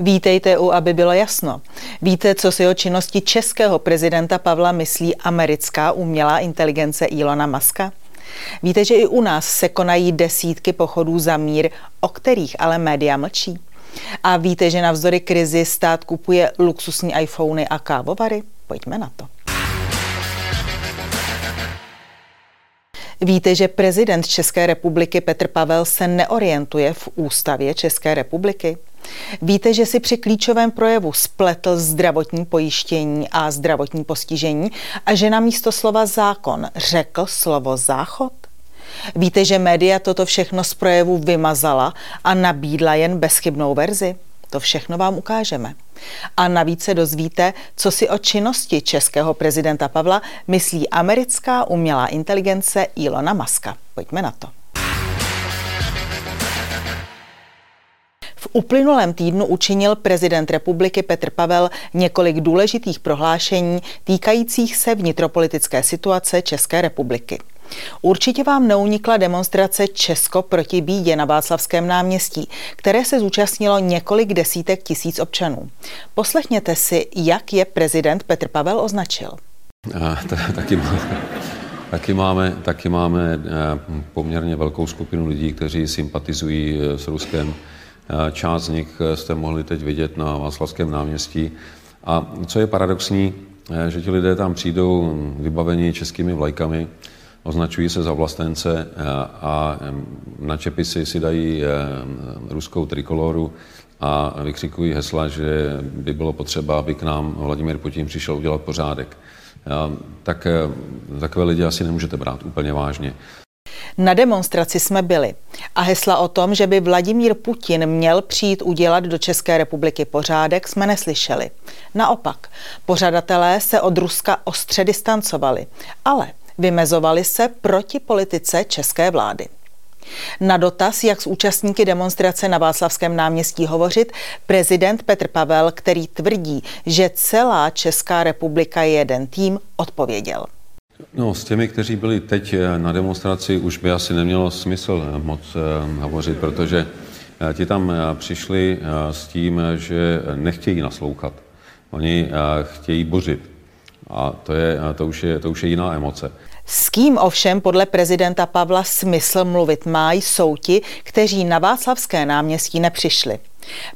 Vítejte u, aby bylo jasno. Víte, co si o činnosti českého prezidenta Pavla myslí americká umělá inteligence Ilona Maska? Víte, že i u nás se konají desítky pochodů za mír, o kterých ale média mlčí? A víte, že navzdory krizi stát kupuje luxusní iPhony a kávovary? Pojďme na to. Víte, že prezident České republiky Petr Pavel se neorientuje v ústavě České republiky? Víte, že si při klíčovém projevu spletl zdravotní pojištění a zdravotní postižení a že na místo slova zákon řekl slovo záchod? Víte, že média toto všechno z projevu vymazala a nabídla jen bezchybnou verzi? To všechno vám ukážeme. A navíc se dozvíte, co si o činnosti českého prezidenta Pavla myslí americká umělá inteligence Ilona Maska. Pojďme na to. Uplynulém týdnu učinil prezident republiky Petr Pavel několik důležitých prohlášení týkajících se vnitropolitické situace České republiky. Určitě vám neunikla demonstrace Česko proti bídě na Václavském náměstí, které se zúčastnilo několik desítek tisíc občanů. Poslechněte si, jak je prezident Petr Pavel označil. A, t- taky, máme, taky, máme, taky máme eh, poměrně velkou skupinu lidí, kteří sympatizují eh, s Ruskem. Eh, část z nich jste mohli teď vidět na Václavském náměstí. A co je paradoxní, že ti lidé tam přijdou vybaveni českými vlajkami, označují se za vlastence eh, a na čepisy si dají eh, ruskou trikoloru a vykřikují hesla, že by bylo potřeba, aby k nám Vladimír Putin přišel udělat pořádek. Eh, tak takové lidi asi nemůžete brát úplně vážně. Na demonstraci jsme byli a hesla o tom, že by Vladimír Putin měl přijít udělat do České republiky pořádek, jsme neslyšeli. Naopak, pořadatelé se od Ruska ostře distancovali, ale Vymezovali se proti politice české vlády. Na dotaz, jak s účastníky demonstrace na Václavském náměstí hovořit, prezident Petr Pavel, který tvrdí, že celá Česká republika je jeden tým, odpověděl. No, s těmi, kteří byli teď na demonstraci, už by asi nemělo smysl moc eh, hovořit, protože eh, ti tam eh, přišli s tím, že nechtějí naslouchat. Oni chtějí bořit. A to, je, to, už je, to už je jiná emoce. S kým ovšem podle prezidenta Pavla smysl mluvit má, jsou ti, kteří na Václavské náměstí nepřišli.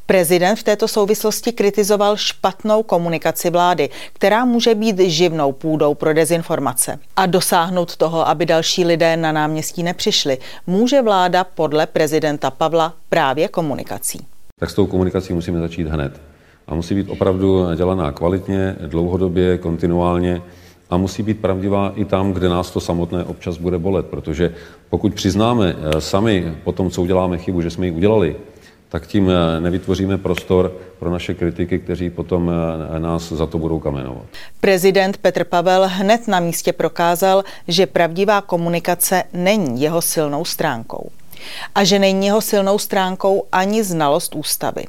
Prezident v této souvislosti kritizoval špatnou komunikaci vlády, která může být živnou půdou pro dezinformace. A dosáhnout toho, aby další lidé na náměstí nepřišli, může vláda podle prezidenta Pavla právě komunikací. Tak s tou komunikací musíme začít hned. A musí být opravdu dělaná kvalitně, dlouhodobě, kontinuálně a musí být pravdivá i tam, kde nás to samotné občas bude bolet, protože pokud přiznáme eh, sami po tom, co uděláme chybu, že jsme ji udělali, tak tím eh, nevytvoříme prostor pro naše kritiky, kteří potom eh, nás za to budou kamenovat. Prezident Petr Pavel hned na místě prokázal, že pravdivá komunikace není jeho silnou stránkou. A že není jeho silnou stránkou ani znalost ústavy.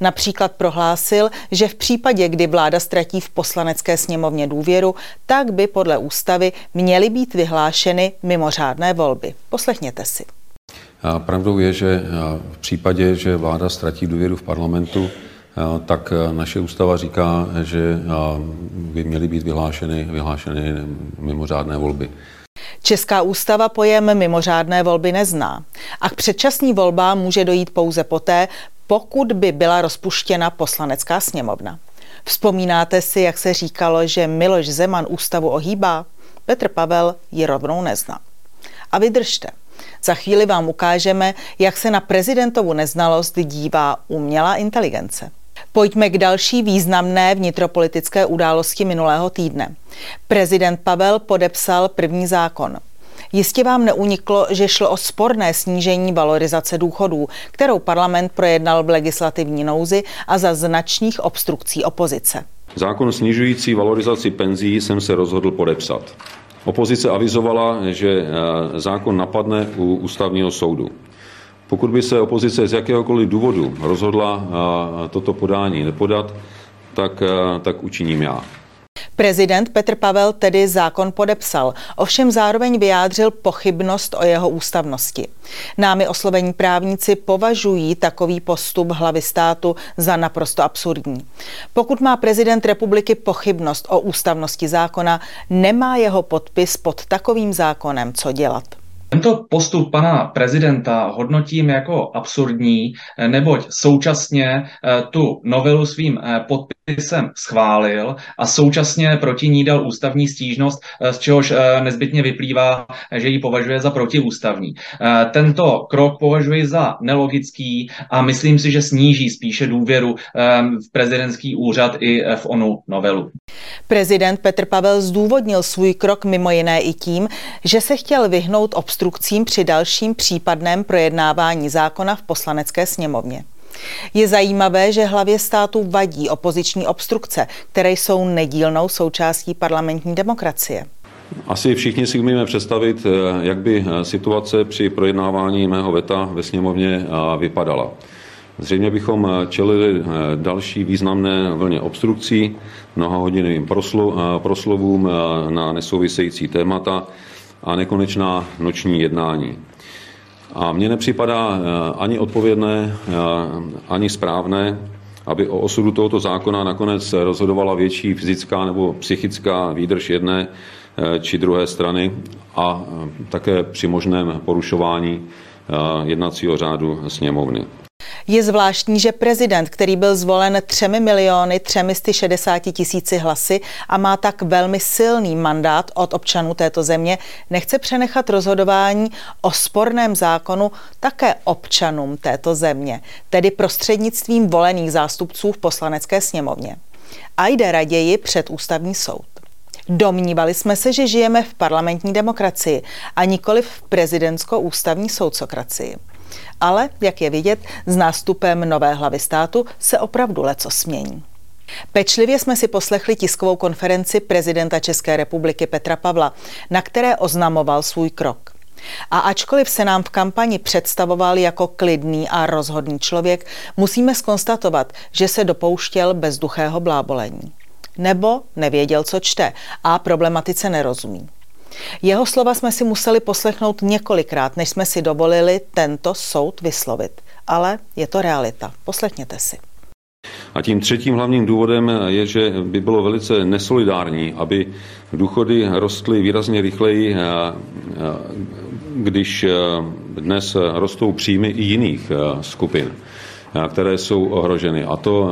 Například prohlásil, že v případě, kdy vláda ztratí v poslanecké sněmovně důvěru, tak by podle ústavy měly být vyhlášeny mimořádné volby. Poslechněte si. Pravdou je, že v případě, že vláda ztratí důvěru v parlamentu, tak naše ústava říká, že by měly být vyhlášeny, vyhlášeny mimořádné volby. Česká ústava pojem mimořádné volby nezná a k předčasní volbám může dojít pouze poté, pokud by byla rozpuštěna poslanecká sněmovna. Vzpomínáte si, jak se říkalo, že Miloš Zeman ústavu ohýbá? Petr Pavel ji rovnou nezná. A vydržte. Za chvíli vám ukážeme, jak se na prezidentovu neznalost dívá umělá inteligence. Pojďme k další významné vnitropolitické události minulého týdne. Prezident Pavel podepsal první zákon. Jistě vám neuniklo, že šlo o sporné snížení valorizace důchodů, kterou parlament projednal v legislativní nouzi a za značných obstrukcí opozice. Zákon snižující valorizaci penzí jsem se rozhodl podepsat. Opozice avizovala, že eh, zákon napadne u ústavního soudu. Pokud by se opozice z jakéhokoliv důvodu rozhodla eh, toto podání nepodat, tak, eh, tak učiním já. Prezident Petr Pavel tedy zákon podepsal, ovšem zároveň vyjádřil pochybnost o jeho ústavnosti. Námi oslovení právníci považují takový postup hlavy státu za naprosto absurdní. Pokud má prezident republiky pochybnost o ústavnosti zákona, nemá jeho podpis pod takovým zákonem co dělat. Tento postup pana prezidenta hodnotím jako absurdní, neboť současně eh, tu novelu svým eh, podpisem schválil a současně proti ní dal ústavní stížnost, eh, z čehož nezbytně vyplývá, že ji považuje za protiústavní. Tento krok považuji za nelogický a myslím si, že sníží spíše důvěru v prezidentský úřad i v onu novelu. Prezident Petr Pavel zdůvodnil svůj krok mimo jiné i tím, že se chtěl vyhnout obstrukcím při dalším případném projednávání zákona v poslanecké sněmovně. Je zajímavé, že hlavě státu vadí opoziční obstrukce, které jsou nedílnou součástí parlamentní demokracie. Asi všichni si umíme představit, jak by situace při projednávání mého veta ve sněmovně vypadala. Zřejmě bychom eh, čelili eh, další významné vlně obstrukcí, mnohahodinovým eh, proslovům na nesouvisející témata a nekonečná noční jednání. A mně nepřipadá ani odpovědné, ani správné, aby o osudu tohoto zákona nakonec rozhodovala větší fyzická nebo psychická výdrž jedné či druhé strany a také při možném porušování jednacího řádu sněmovny. Je zvláštní, že prezident, který byl zvolen 3 miliony 360 tisíci hlasy a má tak velmi silný mandát od občanů této země, nechce přenechat rozhodování o sporném zákonu také občanům této země, tedy prostřednictvím volených zástupců v poslanecké sněmovně. A jde raději před ústavní soud. Domnívali jsme se, že žijeme v parlamentní demokracii a nikoli v prezidentsko-ústavní soudcokracii. Ale, jak je vidět, s nástupem nové hlavy státu se opravdu leco smění. Pečlivě jsme si poslechli tiskovou konferenci prezidenta České republiky Petra Pavla, na které oznamoval svůj krok. A ačkoliv se nám v kampani představoval jako klidný a rozhodný člověk, musíme skonstatovat, že se dopouštěl bezduchého blábolení. Nebo nevěděl, co čte a problematice nerozumí. Jeho slova jsme si museli poslechnout několikrát, než jsme si dovolili tento soud vyslovit. Ale je to realita. Poslechněte si. A tím třetím hlavním důvodem je, že by bylo velice nesolidární, aby důchody rostly výrazně rychleji, když dnes rostou příjmy i jiných skupin které jsou ohroženy. A to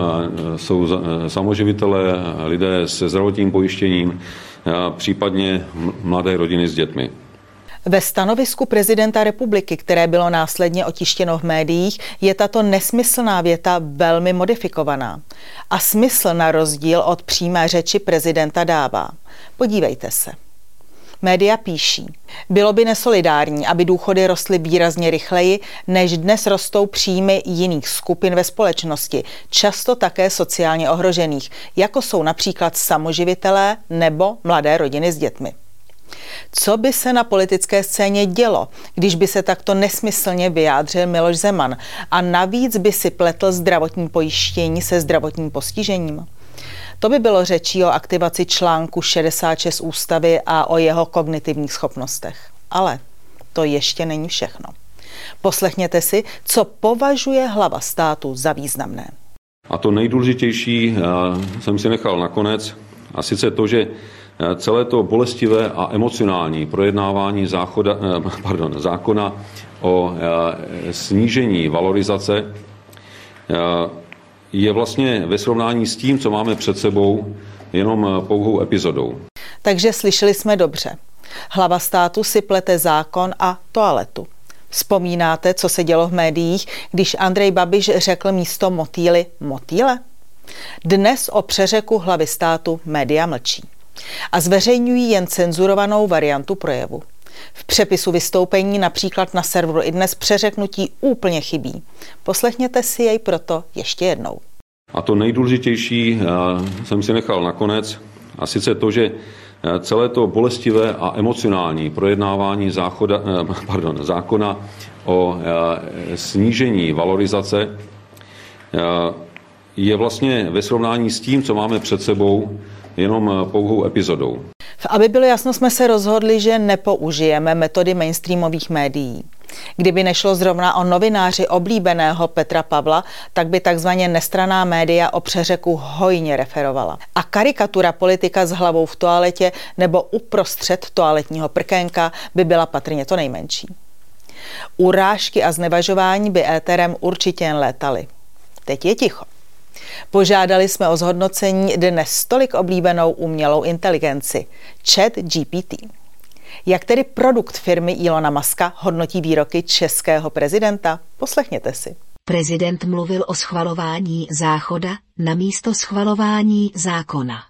jsou samoživitelé, lidé se zdravotním pojištěním, případně mladé rodiny s dětmi. Ve stanovisku prezidenta republiky, které bylo následně otištěno v médiích, je tato nesmyslná věta velmi modifikovaná. A smysl na rozdíl od přímé řeči prezidenta dává. Podívejte se. Média píší, bylo by nesolidární, aby důchody rostly výrazně rychleji, než dnes rostou příjmy jiných skupin ve společnosti, často také sociálně ohrožených, jako jsou například samoživitelé nebo mladé rodiny s dětmi. Co by se na politické scéně dělo, když by se takto nesmyslně vyjádřil Miloš Zeman a navíc by si pletl zdravotní pojištění se zdravotním postižením? To by bylo řečí o aktivaci článku 66 ústavy a o jeho kognitivních schopnostech. Ale to ještě není všechno. Poslechněte si, co považuje hlava státu za významné. A to nejdůležitější eh, jsem si nechal nakonec, a sice to, že eh, celé to bolestivé a emocionální projednávání záchoda, eh, pardon, zákona o snížení valorizace je vlastně ve srovnání s tím, co máme před sebou, jenom pouhou epizodou. Takže slyšeli jsme dobře. Hlava státu si plete zákon a toaletu. Vzpomínáte, co se dělo v médiích, když Andrej Babiš řekl místo motýly motýle? Dnes o přeřeku hlavy státu média mlčí a zveřejňují jen cenzurovanou variantu projevu. V přepisu vystoupení například na serveru i dnes přeřeknutí úplně chybí. Poslechněte si jej proto ještě jednou. A to nejdůležitější eh, jsem si nechal nakonec, a sice to, že eh, celé to bolestivé a emocionální projednávání záchoda, eh, pardon, zákona o snížení valorizace je vlastně ve srovnání s tím, co máme před sebou, jenom pouhou epizodou. Aby bylo jasno, jsme se rozhodli, že nepoužijeme metody mainstreamových médií. Kdyby nešlo zrovna o novináři oblíbeného Petra Pavla, tak by takzvaně nestraná média o přeřeku hojně referovala. A karikatura politika s hlavou v toaletě nebo uprostřed toaletního prkénka by byla patrně to nejmenší. Urážky a znevažování by éterem určitě jen létaly. Teď je ticho. Požádali jsme o zhodnocení dnes tolik oblíbenou umělou inteligenci, Chat GPT. Jak tedy produkt firmy Ilona Maska hodnotí výroky českého prezidenta? Poslechněte si. Prezident mluvil o schvalování záchoda na místo schvalování zákona.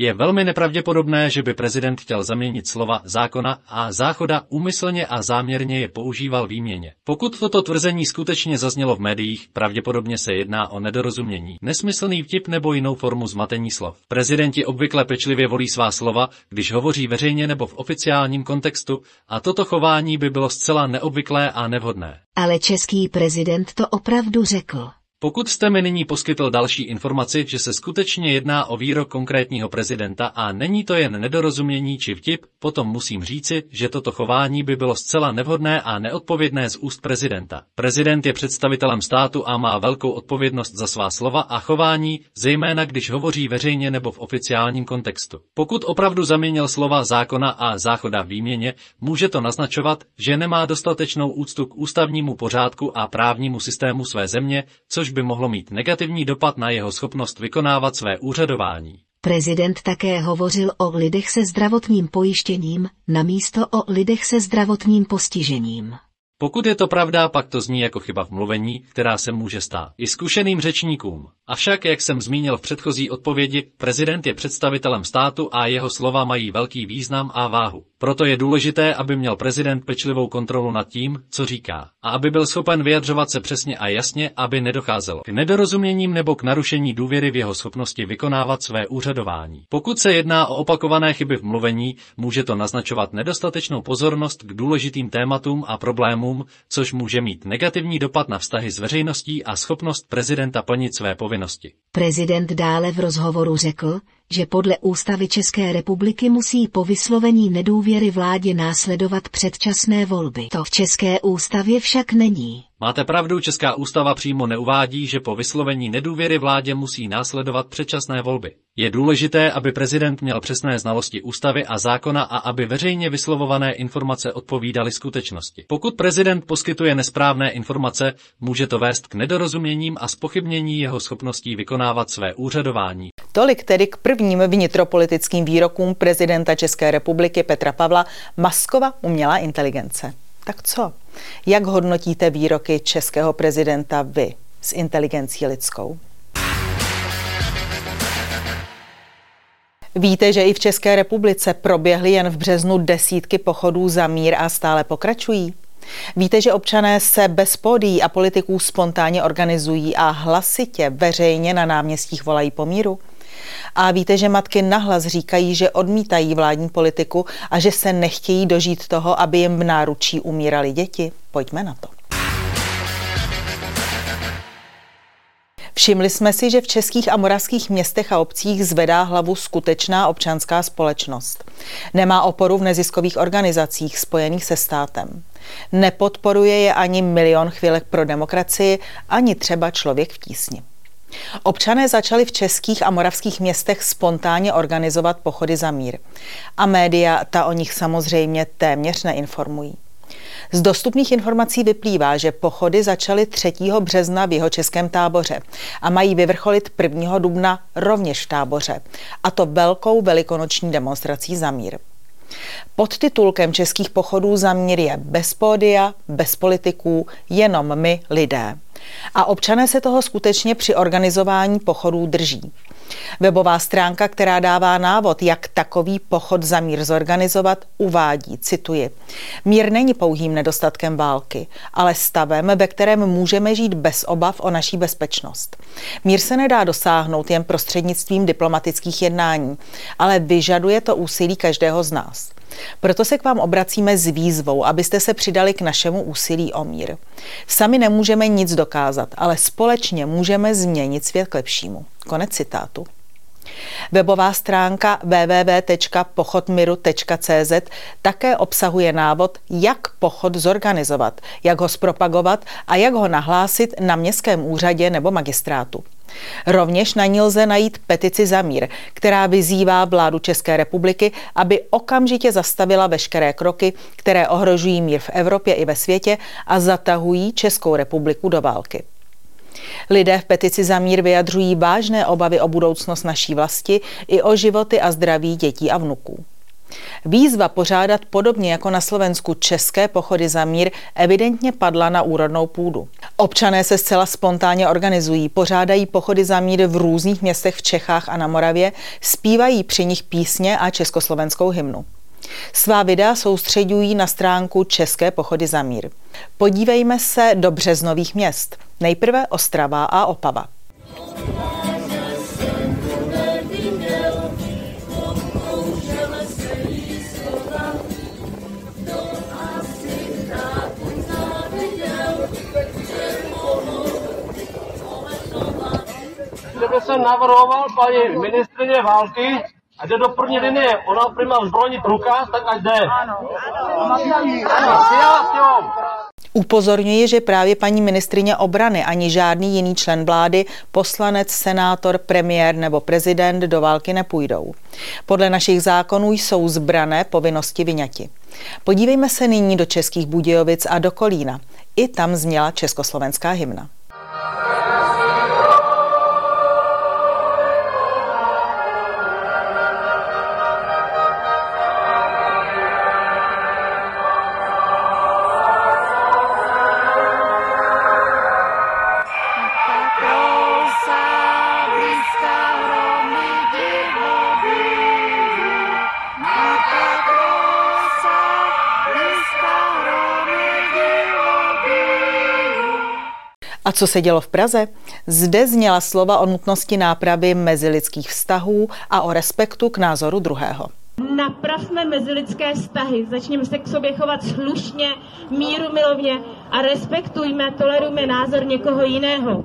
Je velmi nepravděpodobné, že by prezident chtěl zaměnit slova zákona a záchoda úmyslně a záměrně je používal výměně. Pokud toto tvrzení skutečně zaznělo v médiích, pravděpodobně se jedná o nedorozumění, nesmyslný vtip nebo jinou formu zmatení slov. Prezidenti obvykle pečlivě volí svá slova, když hovoří veřejně nebo v oficiálním kontextu a toto chování by bylo zcela neobvyklé a nevhodné. Ale český prezident to opravdu řekl. Pokud jste mi nyní poskytl další informaci, že se skutečně jedná o výrok konkrétního prezidenta a není to jen nedorozumění či vtip, potom musím říci, že toto chování by bylo zcela nevhodné a neodpovědné z úst prezidenta. Prezident je představitelem státu a má velkou odpovědnost za svá slova a chování, zejména když hovoří veřejně nebo v oficiálním kontextu. Pokud opravdu zaměnil slova zákona a záchoda výměně, může to naznačovat, že nemá dostatečnou úctu k ústavnímu pořádku a právnímu systému své země, což což by mohlo mít negativní dopad na jeho schopnost vykonávat své úřadování. Prezident také hovořil o lidech se zdravotním pojištěním, namísto o lidech se zdravotním postižením. Pokud je to pravda, pak to zní jako chyba v mluvení, která se může stát i zkušeným řečníkům. Avšak, jak jsem zmínil v předchozí odpovědi, prezident je představitelem státu a jeho slova mají velký význam a váhu. Proto je důležité, aby měl prezident pečlivou kontrolu nad tím, co říká, a aby byl schopen vyjadřovat se přesně a jasně, aby nedocházelo k nedorozuměním nebo k narušení důvěry v jeho schopnosti vykonávat své úřadování. Pokud se jedná o opakované chyby v mluvení, může to naznačovat nedostatečnou pozornost k důležitým tématům a problémům, což může mít negativní dopad na vztahy s veřejností a schopnost prezidenta plnit své povinnosti. Prezident dále v rozhovoru řekl, že podle ústavy České republiky musí po vyslovení nedůvěry vládě následovat předčasné volby. To v České ústavě však není. Máte pravdu, Česká ústava přímo neuvádí, že po vyslovení nedůvěry vládě musí následovat předčasné volby. Je důležité, aby prezident měl přesné znalosti ústavy a zákona a aby veřejně vyslovované informace odpovídaly skutečnosti. Pokud prezident poskytuje nesprávné informace, může to vést k nedorozuměním a spochybnění jeho schopností vykonávat své úřadování. Tolik tedy k prvním vnitropolitickým výrokům prezidenta České republiky Petra Pavla Maskova umělá inteligence. Tak co? Jak hodnotíte výroky českého prezidenta vy s inteligencí lidskou? Víte, že i v České republice proběhly jen v březnu desítky pochodů za mír a stále pokračují? Víte, že občané se bez pódií a politiků spontánně organizují a hlasitě veřejně na náměstích volají po míru? A víte, že matky nahlas říkají, že odmítají vládní politiku a že se nechtějí dožít toho, aby jim v náručí umírali děti? Pojďme na to. Všimli jsme si, že v českých a moravských městech a obcích zvedá hlavu skutečná občanská společnost. Nemá oporu v neziskových organizacích spojených se státem. Nepodporuje je ani milion chvílek pro demokracii, ani třeba člověk v tísni. Občané začali v českých a moravských městech spontánně organizovat pochody za mír. A média ta o nich samozřejmě téměř neinformují. Z dostupných informací vyplývá, že pochody začaly 3. března v jeho českém táboře a mají vyvrcholit 1. dubna rovněž v táboře, a to velkou velikonoční demonstrací za mír. Pod titulkem českých pochodů za mír je bez pódia, bez politiků, jenom my lidé. A občané se toho skutečně při organizování pochodů drží. Webová stránka, která dává návod, jak takový pochod za mír zorganizovat, uvádí, cituji, mír není pouhým nedostatkem války, ale stavem, ve kterém můžeme žít bez obav o naší bezpečnost. Mír se nedá dosáhnout jen prostřednictvím diplomatických jednání, ale vyžaduje to úsilí každého z nás. Proto se k vám obracíme s výzvou, abyste se přidali k našemu úsilí o mír. Sami nemůžeme nic dokázat, ale společně můžeme změnit svět k lepšímu. Konec citátu. Webová stránka www.pochodmiru.cz také obsahuje návod, jak pochod zorganizovat, jak ho zpropagovat a jak ho nahlásit na městském úřadě nebo magistrátu. Rovněž na ní lze najít petici za mír, která vyzývá vládu České republiky, aby okamžitě zastavila veškeré kroky, které ohrožují mír v Evropě i ve světě a zatahují Českou republiku do války. Lidé v petici za mír vyjadřují vážné obavy o budoucnost naší vlasti i o životy a zdraví dětí a vnuků. Výzva pořádat podobně jako na Slovensku české pochody za mír evidentně padla na úrodnou půdu. Občané se zcela spontánně organizují, pořádají pochody za mír v různých městech v Čechách a na Moravě, zpívají při nich písně a československou hymnu. Svá videa soustředují na stránku České pochody za mír. Podívejme se do březnových měst. Nejprve Ostrava a Opava. Kdyby jsem navrhoval paní ministrině války, a jde do první linie, ona prima zbrojní průkaz, tak ať jde. Ano, ano. ano. Upozorňuji, že právě paní ministrině obrany ani žádný jiný člen vlády, poslanec, senátor, premiér nebo prezident do války nepůjdou. Podle našich zákonů jsou zbrané povinnosti vyňati. Podívejme se nyní do Českých Budějovic a do Kolína. I tam zněla československá hymna. Co se dělo v Praze? Zde zněla slova o nutnosti nápravy mezilidských vztahů a o respektu k názoru druhého. Napravme mezilidské vztahy, začněme se k sobě chovat slušně, míru milovně a respektujme, tolerujme názor někoho jiného.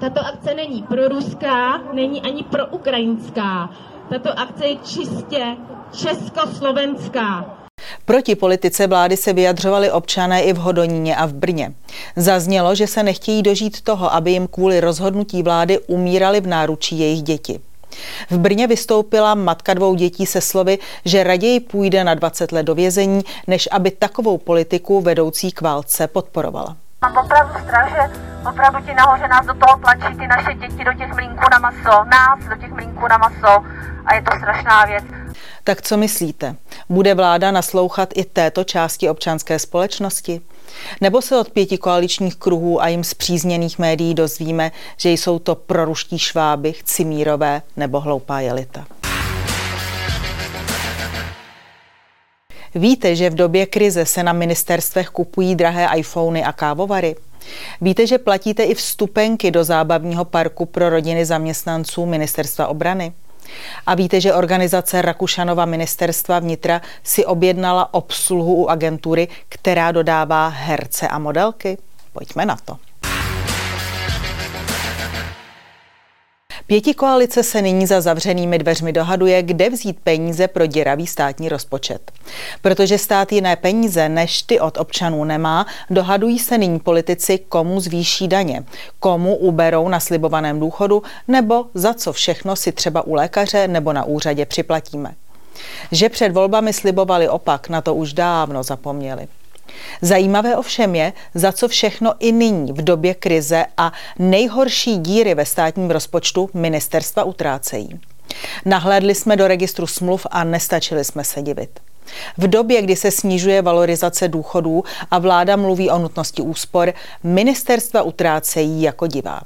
Tato akce není pro ruská, není ani pro ukrajinská. Tato akce je čistě československá. Proti politice vlády se vyjadřovali občané i v Hodoníně a v Brně. Zaznělo, že se nechtějí dožít toho, aby jim kvůli rozhodnutí vlády umírali v náručí jejich děti. V Brně vystoupila matka dvou dětí se slovy, že raději půjde na 20 let do vězení, než aby takovou politiku vedoucí k válce podporovala. Mám opravdu strach, že opravdu ti nahoře nás do toho tlačí ty naše děti do těch mlínků na maso, nás do těch mlínků na maso a je to strašná věc. Tak co myslíte? Bude vláda naslouchat i této části občanské společnosti? Nebo se od pěti koaličních kruhů a jim zpřízněných médií dozvíme, že jsou to proruští šváby, cimírové nebo hloupá jelita? Víte, že v době krize se na ministerstvech kupují drahé iPhony a kávovary? Víte, že platíte i vstupenky do zábavního parku pro rodiny zaměstnanců Ministerstva obrany? A víte, že organizace Rakušanova ministerstva vnitra si objednala obsluhu u agentury, která dodává herce a modelky? Pojďme na to. Pěti koalice se nyní za zavřenými dveřmi dohaduje, kde vzít peníze pro děravý státní rozpočet. Protože stát jiné peníze než ty od občanů nemá, dohadují se nyní politici, komu zvýší daně, komu uberou na slibovaném důchodu nebo za co všechno si třeba u lékaře nebo na úřadě připlatíme. Že před volbami slibovali opak, na to už dávno zapomněli. Zajímavé ovšem je, za co všechno i nyní v době krize a nejhorší díry ve státním rozpočtu ministerstva utrácejí. Nahlédli jsme do registru smluv a nestačili jsme se divit. V době, kdy se snižuje valorizace důchodů a vláda mluví o nutnosti úspor, ministerstva utrácejí jako divá.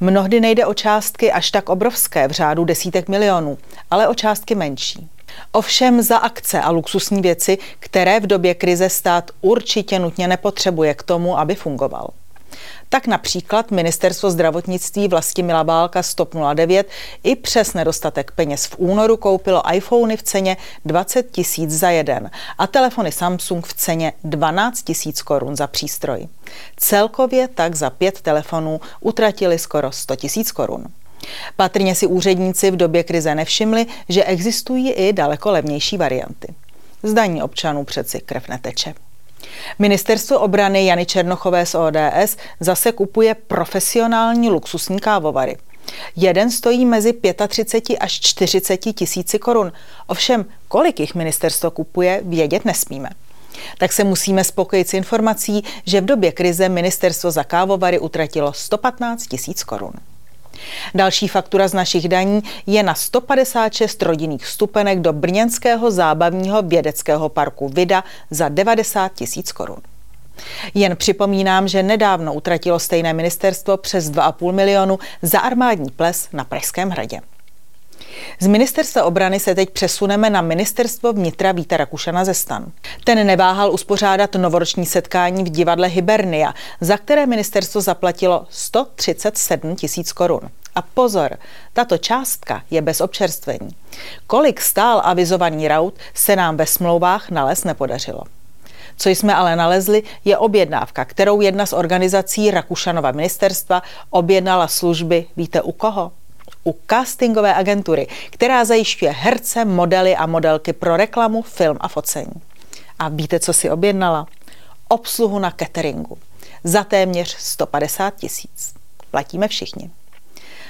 Mnohdy nejde o částky až tak obrovské v řádu desítek milionů, ale o částky menší. Ovšem za akce a luxusní věci, které v době krize stát určitě nutně nepotřebuje k tomu, aby fungoval. Tak například ministerstvo zdravotnictví Vlastimila Bálka Stop 09 i přes nedostatek peněz v únoru koupilo iPhony v ceně 20 tisíc za jeden a telefony Samsung v ceně 12 tisíc korun za přístroj. Celkově tak za pět telefonů utratili skoro 100 tisíc korun. Patrně si úředníci v době krize nevšimli, že existují i daleko levnější varianty. Zdaní občanů přeci krev neteče. Ministerstvo obrany Jany Černochové z ODS zase kupuje profesionální luxusní kávovary. Jeden stojí mezi 35 až 40 tisíci korun. Ovšem, kolik jich ministerstvo kupuje, vědět nesmíme. Tak se musíme spokojit s informací, že v době krize ministerstvo za kávovary utratilo 115 tisíc korun. Další faktura z našich daní je na 156 rodinných stupenek do Brněnského zábavního vědeckého parku Vida za 90 tisíc korun. Jen připomínám, že nedávno utratilo stejné ministerstvo přes 2,5 milionu za armádní ples na Pražském hradě. Z ministerstva obrany se teď přesuneme na ministerstvo vnitra Víta Rakušana ze stan. Ten neváhal uspořádat novoroční setkání v divadle Hibernia, za které ministerstvo zaplatilo 137 tisíc korun. A pozor, tato částka je bez občerstvení. Kolik stál avizovaný raut, se nám ve smlouvách nalézt nepodařilo. Co jsme ale nalezli, je objednávka, kterou jedna z organizací Rakušanova ministerstva objednala služby, víte u koho? U castingové agentury, která zajišťuje herce, modely a modelky pro reklamu, film a focení. A víte, co si objednala? Obsluhu na cateringu. Za téměř 150 tisíc. Platíme všichni.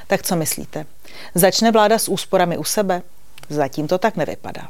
Tak co myslíte? Začne vláda s úsporami u sebe? Zatím to tak nevypadá.